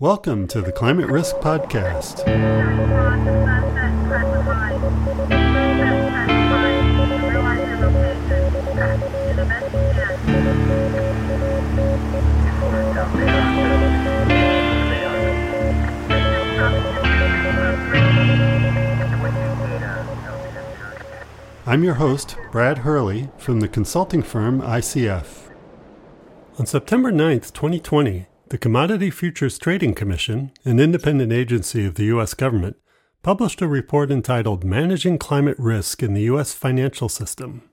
Welcome to the Climate Risk Podcast. I'm your host, Brad Hurley, from the consulting firm ICF. On September 9th, 2020, the Commodity Futures Trading Commission, an independent agency of the U.S. government, published a report entitled Managing Climate Risk in the U.S. Financial System.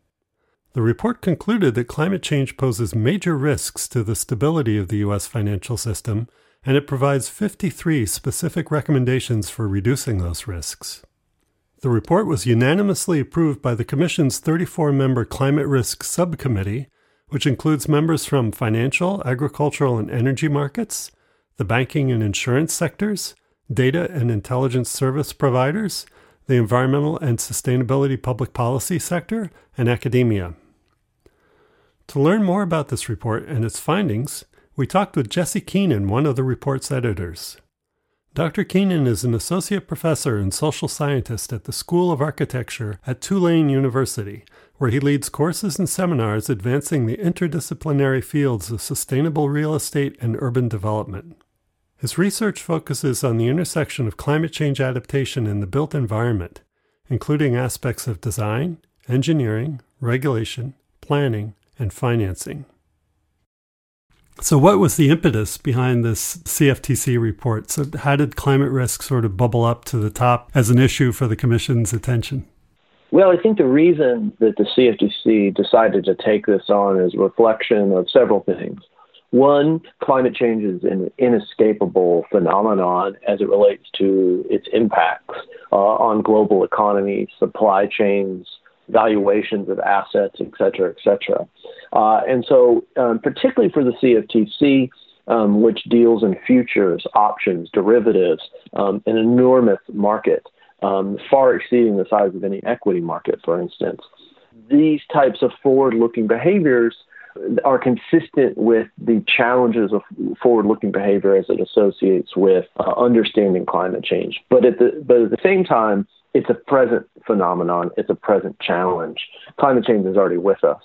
The report concluded that climate change poses major risks to the stability of the U.S. financial system, and it provides 53 specific recommendations for reducing those risks. The report was unanimously approved by the Commission's 34 member Climate Risk Subcommittee which includes members from financial, agricultural, and energy markets, the banking and insurance sectors, data and intelligence service providers, the environmental and sustainability public policy sector, and academia. To learn more about this report and its findings, we talked with Jesse Keenan, one of the report's editors. Dr. Keenan is an associate professor and social scientist at the School of Architecture at Tulane University, where he leads courses and seminars advancing the interdisciplinary fields of sustainable real estate and urban development. His research focuses on the intersection of climate change adaptation in the built environment, including aspects of design, engineering, regulation, planning, and financing. So, what was the impetus behind this CFTC report? So, how did climate risk sort of bubble up to the top as an issue for the Commission's attention? Well, I think the reason that the CFTC decided to take this on is a reflection of several things. One, climate change is an inescapable phenomenon as it relates to its impacts uh, on global economies, supply chains, valuations of assets, et cetera, et cetera. Uh, and so, um, particularly for the CFTC, um, which deals in futures, options, derivatives, um, an enormous market, um, far exceeding the size of any equity market, for instance. These types of forward looking behaviors are consistent with the challenges of forward looking behavior as it associates with uh, understanding climate change. But at, the, but at the same time, it's a present phenomenon, it's a present challenge. Climate change is already with us.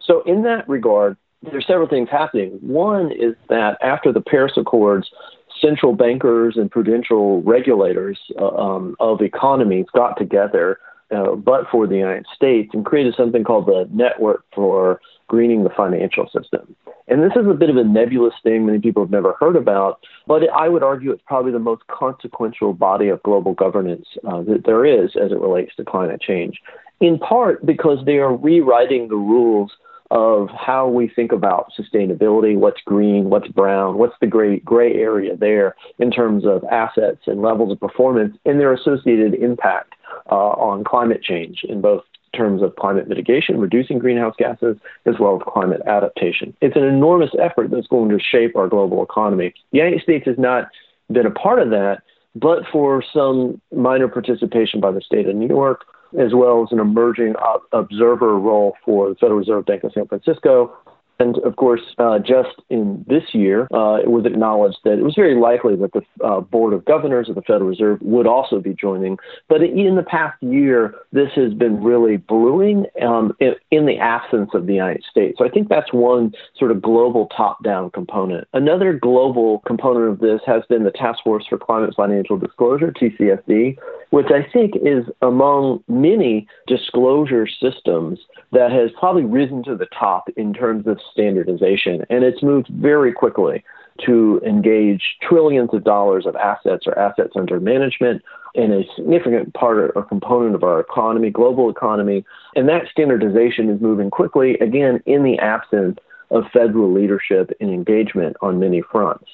So, in that regard, there's several things happening. One is that after the Paris Accords, central bankers and prudential regulators uh, um, of economies got together, uh, but for the United States, and created something called the Network for Greening the Financial System. And this is a bit of a nebulous thing many people have never heard about, but I would argue it's probably the most consequential body of global governance uh, that there is as it relates to climate change, in part because they are rewriting the rules of how we think about sustainability, what's green, what's brown, what's the gray gray area there in terms of assets and levels of performance and their associated impact uh, on climate change in both terms of climate mitigation, reducing greenhouse gases, as well as climate adaptation. It's an enormous effort that's going to shape our global economy. The United States has not been a part of that, but for some minor participation by the state of New York, as well as an emerging observer role for the Federal Reserve Bank of San Francisco and of course, uh, just in this year, uh, it was acknowledged that it was very likely that the uh, Board of Governors of the Federal Reserve would also be joining. But in the past year, this has been really brewing um, in, in, the absence of the United States. So I think that's one sort of global top down component. Another global component of this has been the Task Force for Climate Financial Disclosure, TCFD, which I think is among many disclosure systems that has probably risen to the top in terms of standardization. And it's moved very quickly to engage trillions of dollars of assets or assets under management in a significant part or component of our economy, global economy. And that standardization is moving quickly, again, in the absence of federal leadership and engagement on many fronts.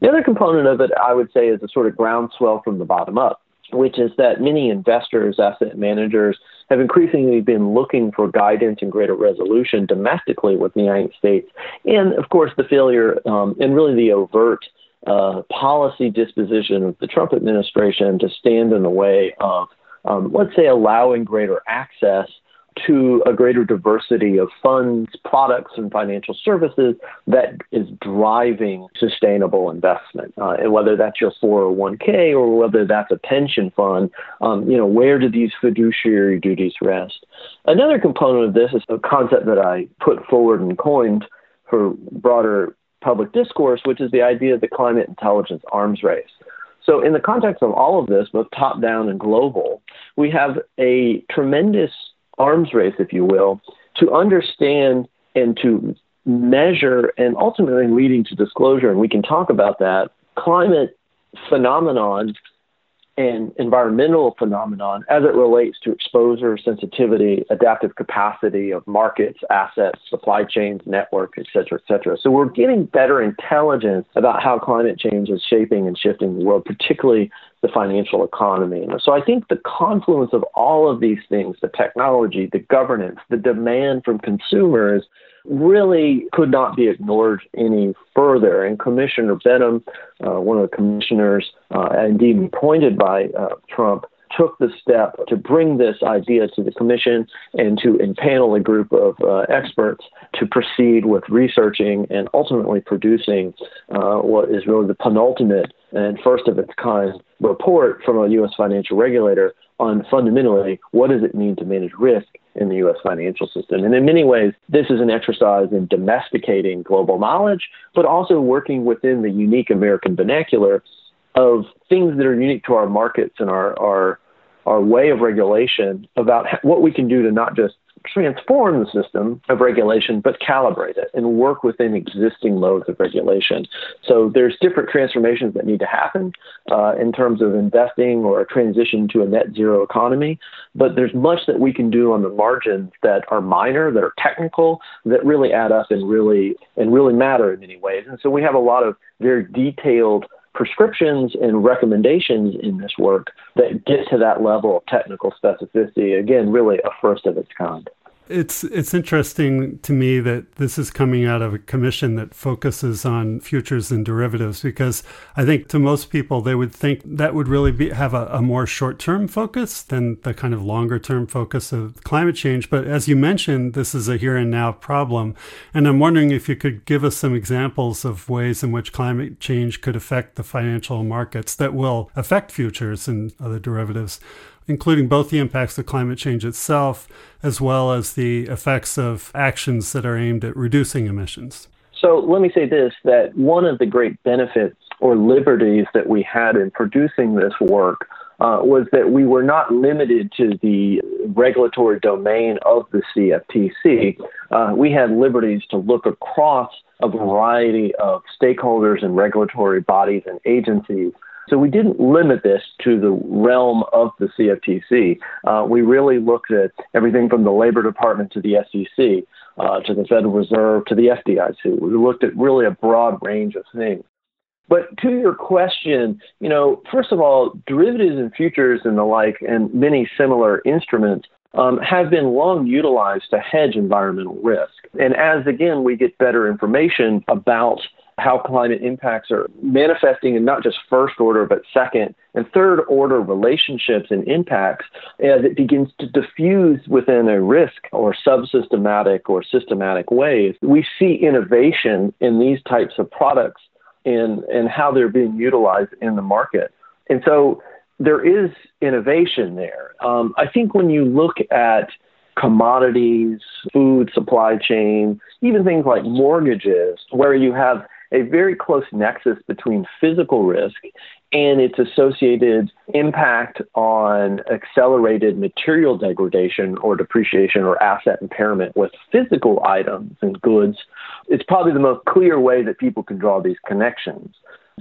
The other component of it, I would say, is a sort of groundswell from the bottom up which is that many investors, asset managers, have increasingly been looking for guidance and greater resolution domestically with the United States. And of course, the failure um, and really the overt uh, policy disposition of the Trump administration to stand in the way of, um, let's say, allowing greater access to a greater diversity of funds, products, and financial services that is driving sustainable investment. Uh, and whether that's your 401k or whether that's a pension fund, um, you know, where do these fiduciary duties rest? Another component of this is a concept that I put forward and coined for broader public discourse, which is the idea of the climate intelligence arms race. So, in the context of all of this, both top down and global, we have a tremendous arms race, if you will, to understand and to measure and ultimately leading to disclosure. And we can talk about that climate phenomenon and environmental phenomenon as it relates to exposure, sensitivity, adaptive capacity of markets, assets, supply chains, network, et cetera, et cetera. So we're getting better intelligence about how climate change is shaping and shifting the world, particularly the financial economy. So I think the confluence of all of these things, the technology, the governance, the demand from consumers, really could not be ignored any further. And Commissioner Behnam, uh, one of the commissioners, uh, indeed appointed by uh, Trump, took the step to bring this idea to the commission and to impanel a group of uh, experts to proceed with researching and ultimately producing uh, what is really the penultimate and first of its kind report from a U.S. financial regulator on fundamentally what does it mean to manage risk in the U.S. financial system. And in many ways, this is an exercise in domesticating global knowledge, but also working within the unique American vernacular of things that are unique to our markets and our, our, our way of regulation about what we can do to not just transform the system of regulation, but calibrate it and work within existing modes of regulation. So there's different transformations that need to happen uh, in terms of investing or a transition to a net zero economy. But there's much that we can do on the margins that are minor, that are technical, that really add up and really and really matter in many ways. And so we have a lot of very detailed prescriptions and recommendations in this work that get to that level of technical specificity. Again, really a first of its kind. It's it's interesting to me that this is coming out of a commission that focuses on futures and derivatives because I think to most people they would think that would really be have a, a more short term focus than the kind of longer term focus of climate change. But as you mentioned, this is a here and now problem, and I'm wondering if you could give us some examples of ways in which climate change could affect the financial markets that will affect futures and other derivatives including both the impacts of climate change itself as well as the effects of actions that are aimed at reducing emissions. So let me say this that one of the great benefits or liberties that we had in producing this work uh, was that we were not limited to the regulatory domain of the CFTC. Uh, we had liberties to look across a variety of stakeholders and regulatory bodies and agencies so we didn't limit this to the realm of the CFTC. Uh, we really looked at everything from the Labor Department to the SEC, uh, to the Federal Reserve, to the FDIC. We looked at really a broad range of things. But to your question, you know, first of all, derivatives and futures and the like, and many similar instruments um, have been long utilized to hedge environmental risk. And as again we get better information about how climate impacts are manifesting in not just first order, but second and third order relationships and impacts as it begins to diffuse within a risk or subsystematic or systematic ways. We see innovation in these types of products and, and how they're being utilized in the market. And so there is innovation there. Um, I think when you look at commodities, food supply chain, even things like mortgages, where you have a very close nexus between physical risk and its associated impact on accelerated material degradation or depreciation or asset impairment with physical items and goods. It's probably the most clear way that people can draw these connections.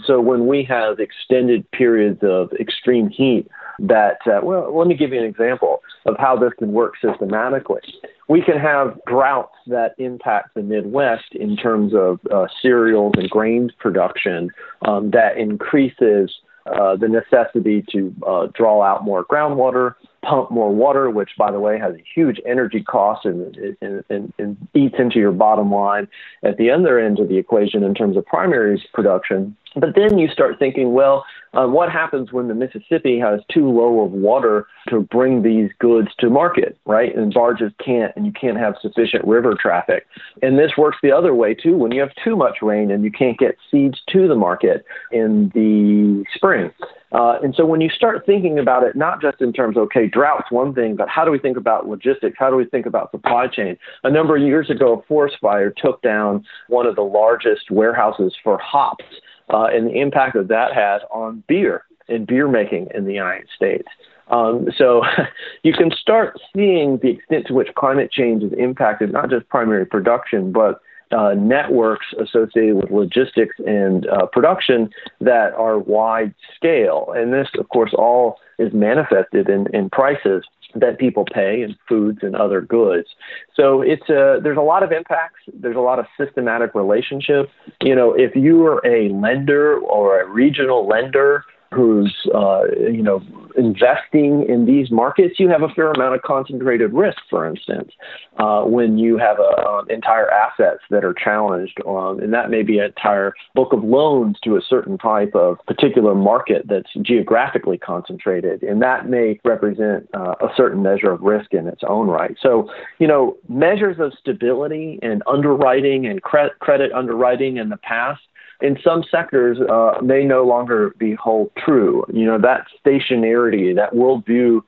So when we have extended periods of extreme heat, that, uh, well, let me give you an example of how this can work systematically. We can have droughts that impact the Midwest in terms of uh, cereals and grains production um, that increases uh, the necessity to uh, draw out more groundwater, pump more water, which, by the way, has a huge energy cost and, and, and, and eats into your bottom line at the other end of the equation in terms of primaries production. But then you start thinking, well, Um, what happens when the Mississippi has too low of water to bring these goods to market, right? And barges can't, and you can't have sufficient river traffic. And this works the other way too. When you have too much rain and you can't get seeds to the market in the spring. Uh, and so when you start thinking about it, not just in terms okay, drought's one thing, but how do we think about logistics? How do we think about supply chain? A number of years ago, a forest fire took down one of the largest warehouses for hops uh, and the impact that that had on beer and beer making in the United States. Um, so you can start seeing the extent to which climate change has impacted not just primary production, but uh, networks associated with logistics and uh, production that are wide scale. And this, of course, all is manifested in, in prices that people pay in foods and other goods. So it's a, there's a lot of impacts. There's a lot of systematic relationships. You know, if you are a lender or a regional lender who's uh, you know investing in these markets, you have a fair amount of concentrated risk. For instance, uh, when you have a, um, entire assets that are challenged, um, and that may be an entire book of loans to a certain type of particular market that's geographically concentrated, and that may represent uh, a certain measure of risk in its own right. So, you know, measures of stability and underwriting and cre- credit underwriting in the past in some sectors uh, may no longer be hold true. You know, that stationarity, that worldview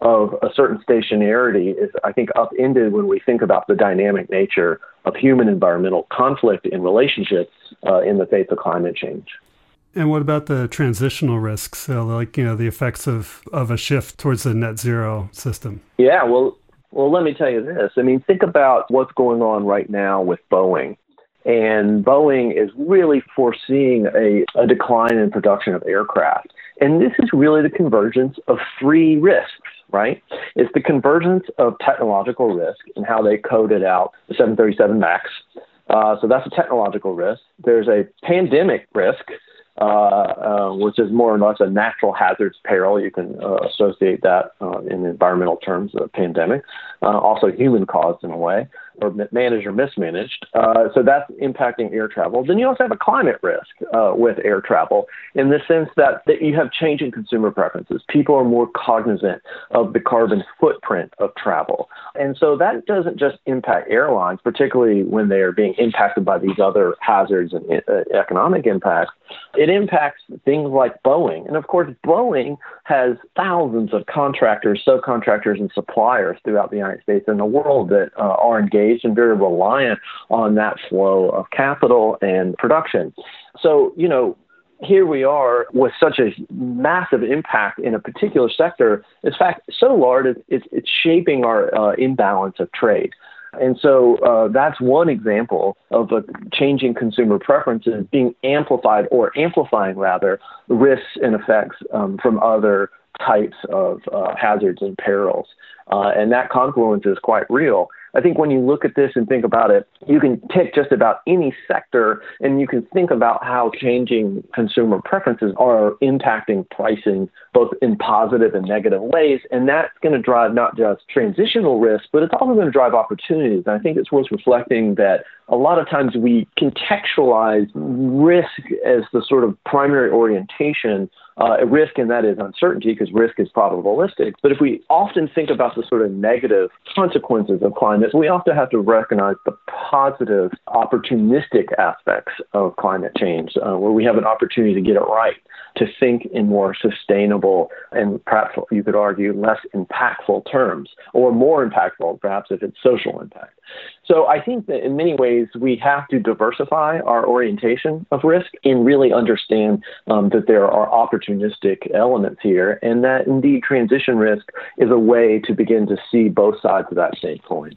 of a certain stationarity is, I think, upended when we think about the dynamic nature of human environmental conflict in relationships uh, in the face of climate change. And what about the transitional risks, so like you know the effects of, of a shift towards a net zero system? Yeah, well, well, let me tell you this. I mean, think about what's going on right now with Boeing. And Boeing is really foreseeing a, a decline in production of aircraft. And this is really the convergence of three risks, right? It's the convergence of technological risk and how they coded out the 737 MAX. Uh, so that's a technological risk. There's a pandemic risk, uh, uh, which is more or less a natural hazards peril. You can uh, associate that uh, in environmental terms, a pandemic. Uh, also human caused in a way or managed or mismanaged. Uh, so that's impacting air travel. Then you also have a climate risk uh, with air travel in the sense that, that you have changing consumer preferences. People are more cognizant of the carbon footprint of travel. And so that doesn't just impact airlines, particularly when they are being impacted by these other hazards and uh, economic impacts. It impacts things like Boeing. And of course, Boeing has thousands of contractors, subcontractors, and suppliers throughout the United States and the world that uh, are engaged and very reliant on that flow of capital and production. So, you know, here we are with such a massive impact in a particular sector. In fact, so large it's, it's shaping our uh, imbalance of trade. And so uh, that's one example of a changing consumer preferences being amplified or amplifying rather risks and effects um, from other types of uh, hazards and perils. Uh, and that confluence is quite real. I think when you look at this and think about it, you can pick just about any sector and you can think about how changing consumer preferences are impacting pricing both in positive and negative ways. And that's going to drive not just transitional risk, but it's also going to drive opportunities. And I think it's worth reflecting that a lot of times we contextualize risk as the sort of primary orientation uh, risk, and that is uncertainty because risk is probabilistic. But if we often think about the sort of negative consequences of climate, we often have to recognize the positive, opportunistic aspects of climate change, uh, where we have an opportunity to get it right, to think in more sustainable and perhaps you could argue less impactful terms, or more impactful, perhaps if it's social impact. So I think that in many ways we have to diversify our orientation of risk and really understand um, that there are opportunistic elements here, and that indeed transition risk is a way to begin to see both sides of that same coin.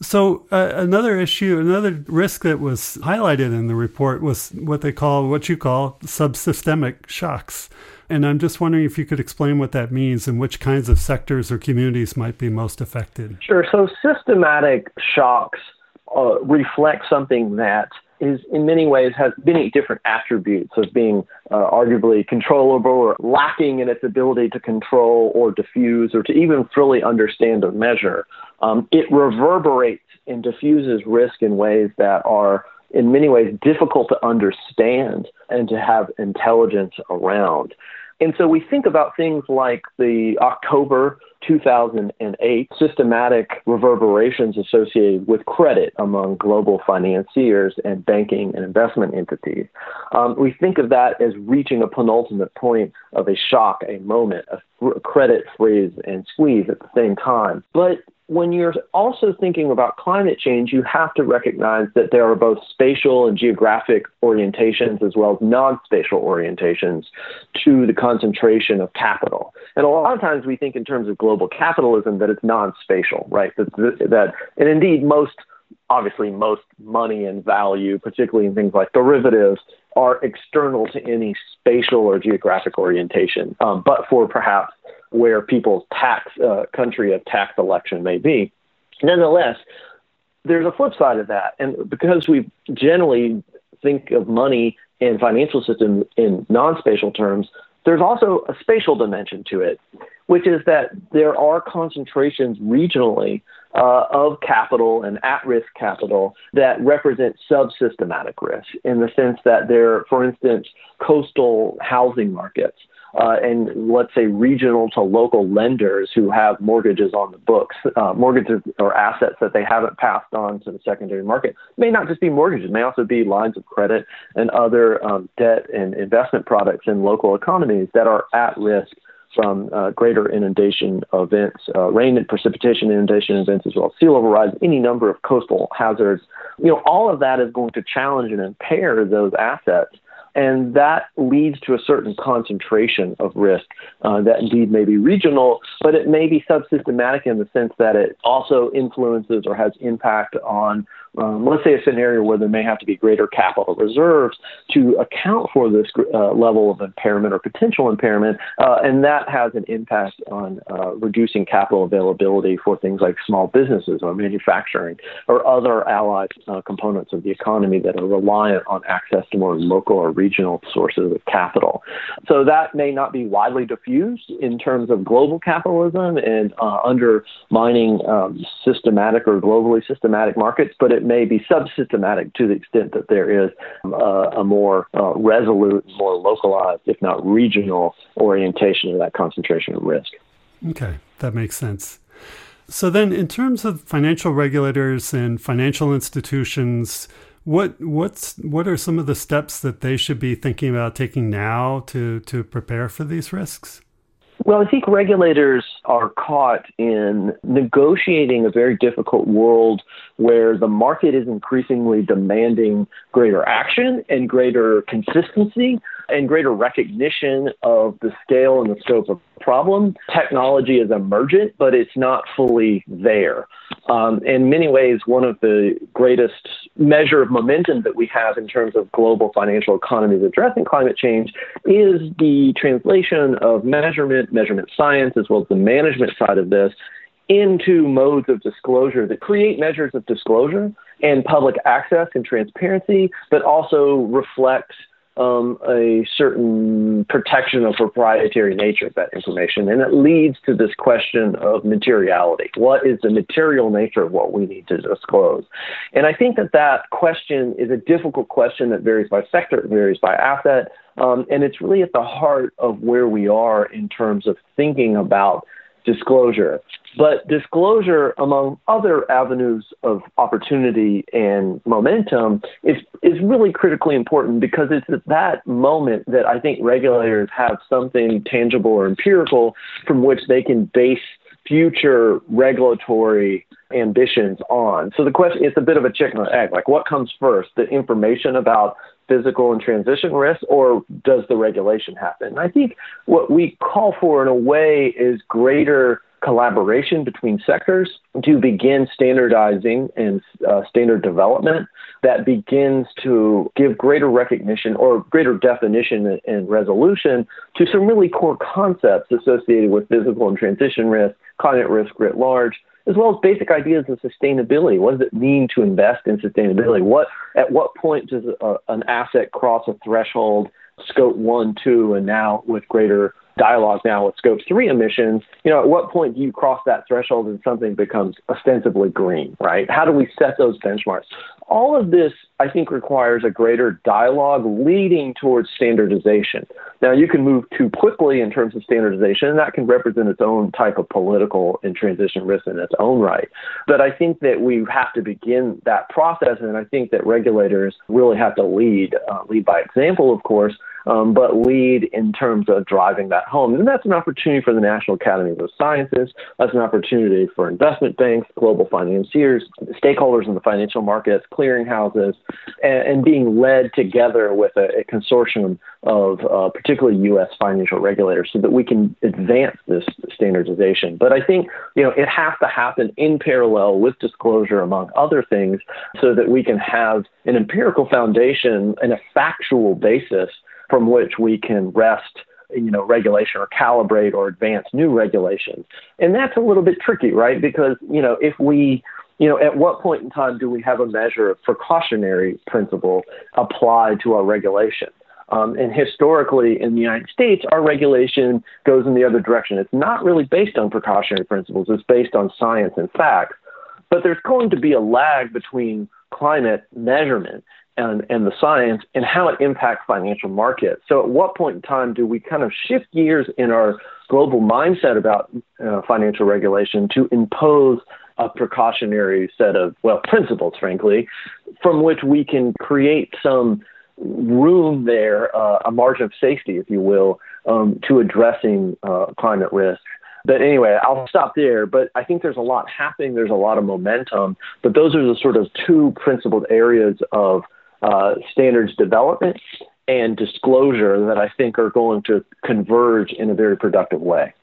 So uh, another issue, another risk that was highlighted in the report was what they call, what you call subsystemic shocks. And I'm just wondering if you could explain what that means and which kinds of sectors or communities might be most affected. Sure. So systematic shocks uh, reflect something that is in many ways has many different attributes of being uh, arguably controllable or lacking in its ability to control or diffuse or to even fully understand or measure. Um, it reverberates and diffuses risk in ways that are in many ways difficult to understand and to have intelligence around. And so we think about things like the October 2008 systematic reverberations associated with credit among global financiers and banking and investment entities. Um, we think of that as reaching a penultimate point of a shock, a moment, a credit freeze and squeeze at the same time. But when you're also thinking about climate change, you have to recognize that there are both spatial and geographic orientations as well as non spatial orientations to the concentration of capital. And a lot of times we think in terms of global capitalism that it's non spatial, right? That, that, and indeed, most, obviously, most money and value, particularly in things like derivatives, are external to any spatial or geographic orientation, um, but for perhaps where people's tax uh, country of tax election may be. Nonetheless, there's a flip side of that, and because we generally think of money and financial system in non-spatial terms, there's also a spatial dimension to it, which is that there are concentrations regionally uh, of capital and at-risk capital that represent subsystematic risk in the sense that they're, for instance, coastal housing markets uh, and let's say regional to local lenders who have mortgages on the books, uh, mortgages or assets that they haven't passed on to the secondary market. It may not just be mortgages, may also be lines of credit and other um, debt and investment products in local economies that are at risk from uh, greater inundation events, uh, rain and precipitation inundation events, as well as sea level rise, any number of coastal hazards. You know, all of that is going to challenge and impair those assets and that leads to a certain concentration of risk uh, that indeed may be regional, but it may be subsystematic in the sense that it also influences or has impact on um, let's say a scenario where there may have to be greater capital reserves to account for this uh, level of impairment or potential impairment, uh, and that has an impact on uh, reducing capital availability for things like small businesses or manufacturing or other allied uh, components of the economy that are reliant on access to more local or regional sources of capital. So that may not be widely diffused in terms of global capitalism and uh, undermining um, systematic or globally systematic markets, but it may be subsystematic to the extent that there is uh, a more uh, resolute, more localized, if not regional, orientation of that concentration of risk. Okay, that makes sense. So then, in terms of financial regulators and financial institutions, what what's what are some of the steps that they should be thinking about taking now to to prepare for these risks? Well, I think regulators are caught in negotiating a very difficult world where the market is increasingly demanding greater action and greater consistency and greater recognition of the scale and the scope of the problem. Technology is emergent, but it's not fully there. Um, in many ways, one of the greatest measure of momentum that we have in terms of global financial economies addressing climate change is the translation of measurement, measurement science, as well as the management side of this into modes of disclosure that create measures of disclosure and public access and transparency, but also reflect um, a certain protection of proprietary nature of that information. And it leads to this question of materiality. What is the material nature of what we need to disclose? And I think that that question is a difficult question that varies by sector, it varies by asset. Um, and it's really at the heart of where we are in terms of thinking about disclosure. But disclosure, among other avenues of opportunity and momentum, is, is really critically important because it's at that moment that I think regulators have something tangible or empirical from which they can base future regulatory ambitions on. So the question it's a bit of a chicken or egg. Like what comes first? The information about physical and transition risk or does the regulation happen? I think what we call for in a way is greater collaboration between sectors to begin standardizing and uh, standard development that begins to give greater recognition or greater definition and resolution to some really core concepts associated with physical and transition risk, climate risk writ large, as well as basic ideas of sustainability. What does it mean to invest in sustainability? What at what point does a, an asset cross a threshold, scope one, two, and now with greater dialogue now with scope three emissions, you know, at what point do you cross that threshold and something becomes ostensibly green, right? How do we set those benchmarks? All of this, I think, requires a greater dialogue leading towards standardization. Now, you can move too quickly in terms of standardization, and that can represent its own type of political and transition risk in its own right. But I think that we have to begin that process, and I think that regulators really have to lead, uh, lead by example, of course, um, but lead in terms of driving that home. And that's an opportunity for the National Academies of Sciences. That's an opportunity for investment banks, global financiers, stakeholders in the financial markets, clearinghouses, and, and being led together with a, a consortium of uh, particularly U.S. financial regulators so that we can advance this standardization. But I think you know it has to happen in parallel with disclosure, among other things, so that we can have an empirical foundation and a factual basis from which we can rest you know regulation or calibrate or advance new regulations and that's a little bit tricky right because you know if we you know, at what point in time do we have a measure of precautionary principle applied to our regulation? Um, and historically, in the United States, our regulation goes in the other direction. It's not really based on precautionary principles, it's based on science and facts. But there's going to be a lag between climate measurement and, and the science and how it impacts financial markets. So, at what point in time do we kind of shift gears in our global mindset about uh, financial regulation to impose a precautionary set of, well, principles, frankly, from which we can create some room there, uh, a margin of safety, if you will, um, to addressing uh, climate risk. But anyway, I'll stop there. But I think there's a lot happening. There's a lot of momentum. But those are the sort of two principled areas of uh, standards development and disclosure that I think are going to converge in a very productive way.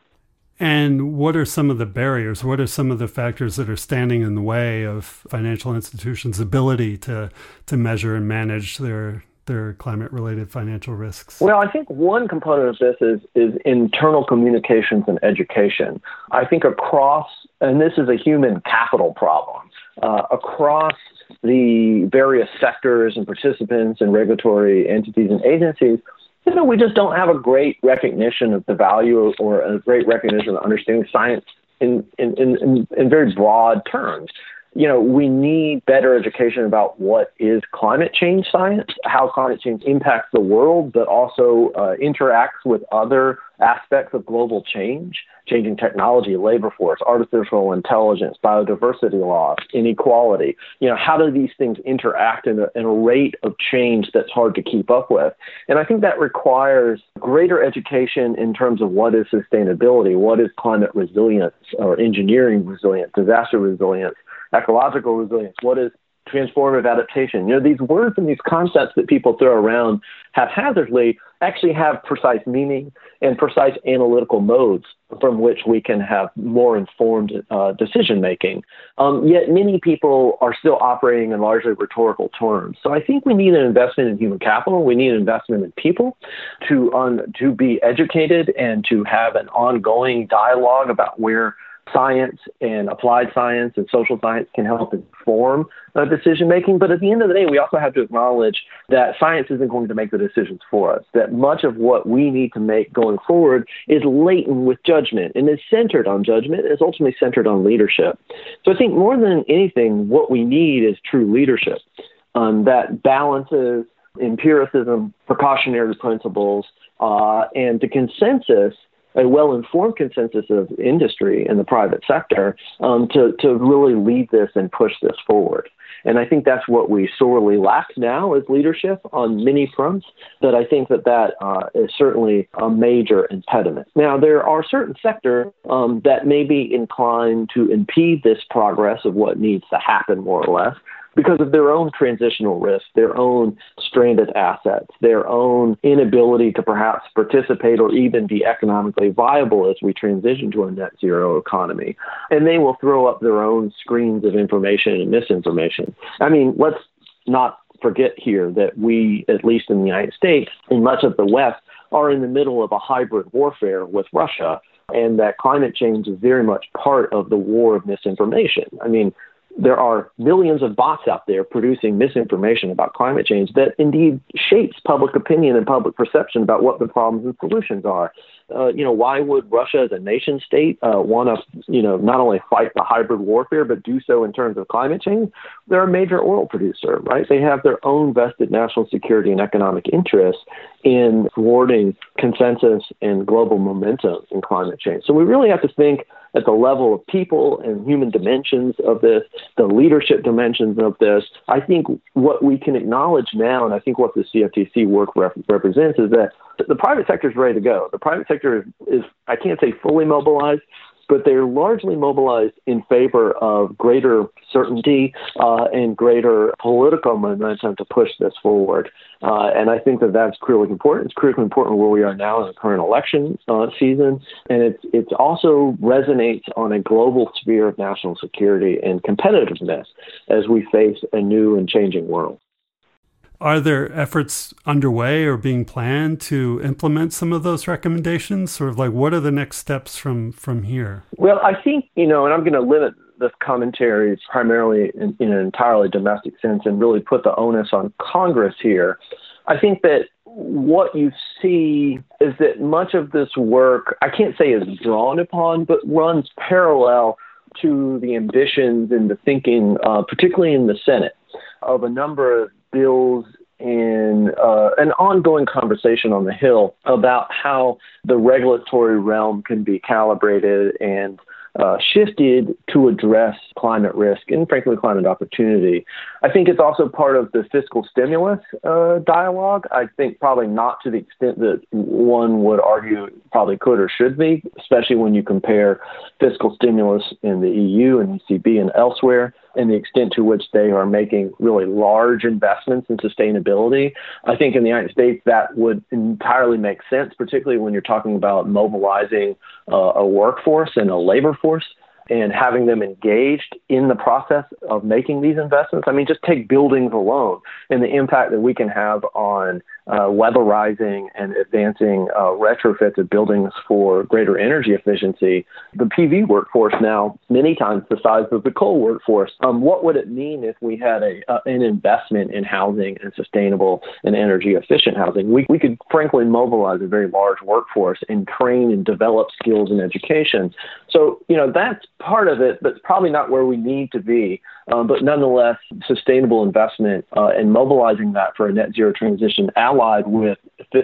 And what are some of the barriers? What are some of the factors that are standing in the way of financial institutions' ability to to measure and manage their their climate related financial risks? Well, I think one component of this is is internal communications and education. I think across and this is a human capital problem. Uh, across the various sectors and participants and regulatory entities and agencies, you know, we just don't have a great recognition of the value or a great recognition of understanding science in, in, in, in very broad terms. You know, we need better education about what is climate change science, how climate change impacts the world, but also uh, interacts with other aspects of global change, changing technology, labor force, artificial intelligence, biodiversity loss, inequality. You know, how do these things interact in a, in a rate of change that's hard to keep up with? And I think that requires greater education in terms of what is sustainability, what is climate resilience or engineering resilience, disaster resilience, ecological resilience, what is transformative adaptation. You know, these words and these concepts that people throw around haphazardly actually have precise meaning and precise analytical modes from which we can have more informed uh, decision making. Um, yet many people are still operating in largely rhetorical terms. So I think we need an investment in human capital. We need an investment in people to on to be educated and to have an ongoing dialogue about where science and applied science and social science can help inform uh, decision making. But at the end of the day, we also have to acknowledge that science isn't going to make the decisions for us, that much of what we need to make going forward is latent with judgment and is centered on judgment, is ultimately centered on leadership. So I think more than anything, what we need is true leadership um, that balances empiricism, precautionary principles, uh, and the consensus a well-informed consensus of industry and the private sector um, to to really lead this and push this forward. And I think that's what we sorely lack now as leadership on many fronts. But I think that that uh, is certainly a major impediment. Now, there are certain sectors um, that may be inclined to impede this progress of what needs to happen, more or less because of their own transitional risk, their own stranded assets, their own inability to perhaps participate or even be economically viable as we transition to a net zero economy. And they will throw up their own screens of information and misinformation. I mean, let's not forget here that we, at least in the United States, in much of the West, are in the middle of a hybrid warfare with Russia and that climate change is very much part of the war of misinformation. I mean, there are millions of bots out there producing misinformation about climate change that indeed shapes public opinion and public perception about what the problems and solutions are. Uh, you know, why would Russia as a nation state uh, want to, you know, not only fight the hybrid warfare, but do so in terms of climate change? They're a major oil producer, right? They have their own vested national security and economic interests in thwarting consensus and global momentum in climate change. So we really have to think at the level of people and human dimensions of this, the leadership dimensions of this. I think what we can acknowledge now, and I think what the CFTC work rep- represents, is that the private sector is ready to go. The private sector is, is, I can't say fully mobilized, but they're largely mobilized in favor of greater certainty uh, and greater political momentum to push this forward. Uh, and I think that that's critically important. It's critically important where we are now in the current election uh, season, and it it's also resonates on a global sphere of national security and competitiveness as we face a new and changing world. Are there efforts underway or being planned to implement some of those recommendations? Sort of like what are the next steps from from here? Well, I think you know, and I'm going to limit this commentary primarily in, in an entirely domestic sense and really put the onus on Congress here. I think that what you see is that much of this work, I can't say is drawn upon, but runs parallel to the ambitions and the thinking, uh, particularly in the Senate, of a number of bills in uh, an ongoing conversation on the Hill about how the regulatory realm can be calibrated and uh, shifted to address climate risk and, frankly, climate opportunity. I think it's also part of the fiscal stimulus uh, dialogue. I think probably not to the extent that one would argue probably could or should be, especially when you compare fiscal stimulus in the EU and ECB and elsewhere and the extent to which they are making really large investments in sustainability. I think in the United States that would entirely make sense, particularly when you're talking about mobilizing uh, a workforce and a labor force and having them engaged in the process of making these investments. I mean, just take buildings alone and the impact that we can have on uh, weatherizing and advancing uh, retrofits of buildings for greater energy efficiency. The PV workforce now many times the size of the coal workforce. Um, what would it mean if we had a uh, an investment in housing and sustainable and energy efficient housing? We we could frankly mobilize a very large workforce and train and develop skills and education. So you know that's part of it, but it's probably not where we need to be. Um, but nonetheless, sustainable investment uh, and mobilizing that for a net zero transition allied with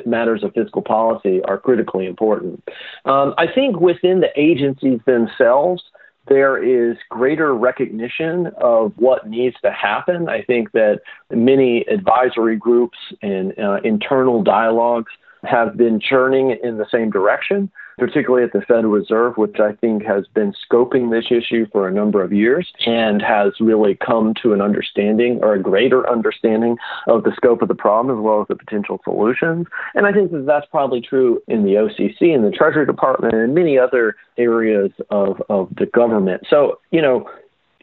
matters of fiscal policy are critically important. Um, I think within the agencies themselves, there is greater recognition of what needs to happen. I think that many advisory groups and uh, internal dialogues have been churning in the same direction particularly at the Federal Reserve, which I think has been scoping this issue for a number of years and has really come to an understanding or a greater understanding of the scope of the problem as well as the potential solutions. And I think that that's probably true in the OCC and the Treasury Department and many other areas of, of the government. So, you know,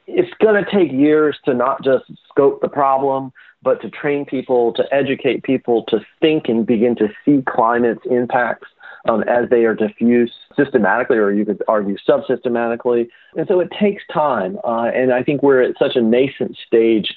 it's going to take years to not just scope the problem, but to train people, to educate people, to think and begin to see climate's impacts um, as they are diffused systematically, or you could argue subsystematically. And so it takes time. Uh, and I think we're at such a nascent stage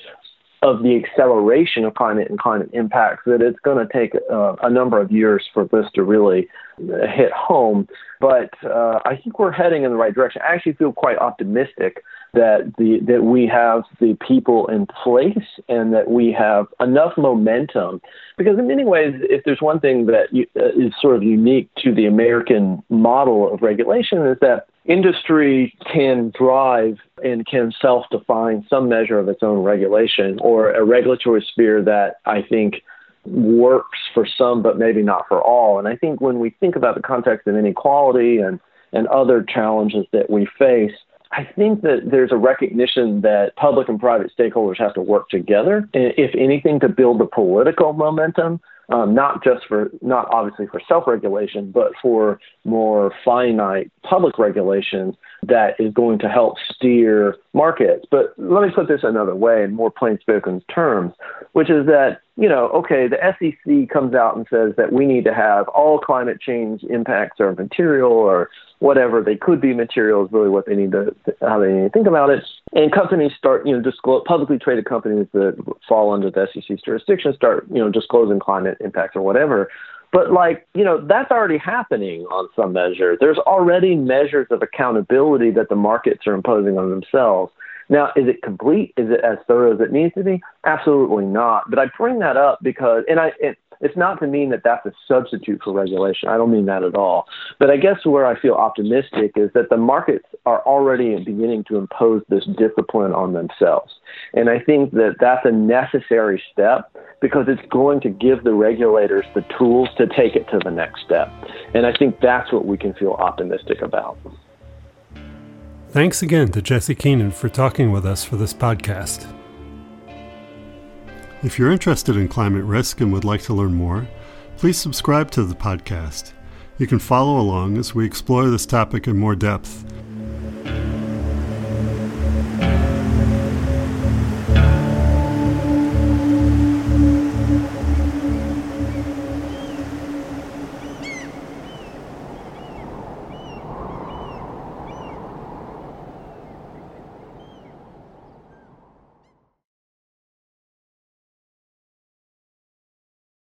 of the acceleration of climate and climate impacts that it's going to take uh, a number of years for this to really hit home. But uh, I think we're heading in the right direction. I actually feel quite optimistic that the that we have the people in place and that we have enough momentum. Because in many ways, if there's one thing that you, uh, is sort of unique to the American model of regulation, is that industry can drive and can self-define some measure of its own regulation or a regulatory sphere that I think works for some but maybe not for all. And I think when we think about the context of inequality and and other challenges that we face, I think that there's a recognition that public and private stakeholders have to work together, if anything, to build the political momentum um, not just for, not obviously for self regulation, but for more finite public regulation that is going to help steer markets. But let me put this another way in more plain spoken terms, which is that, you know, okay, the SEC comes out and says that we need to have all climate change impacts are material or whatever they could be material is really what they need to how they need to think about it. And companies start, you know, disclose publicly traded companies that fall under the SEC's jurisdiction start, you know, disclosing climate impacts or whatever. But like, you know, that's already happening on some measure. There's already measures of accountability that the markets are imposing on themselves. Now, is it complete? Is it as thorough as it needs to be? Absolutely not. But I bring that up because, and I, it, it's not to mean that that's a substitute for regulation. I don't mean that at all. But I guess where I feel optimistic is that the markets are already beginning to impose this discipline on themselves. And I think that that's a necessary step because it's going to give the regulators the tools to take it to the next step. And I think that's what we can feel optimistic about. Thanks again to Jesse Keenan for talking with us for this podcast. If you're interested in climate risk and would like to learn more, please subscribe to the podcast. You can follow along as we explore this topic in more depth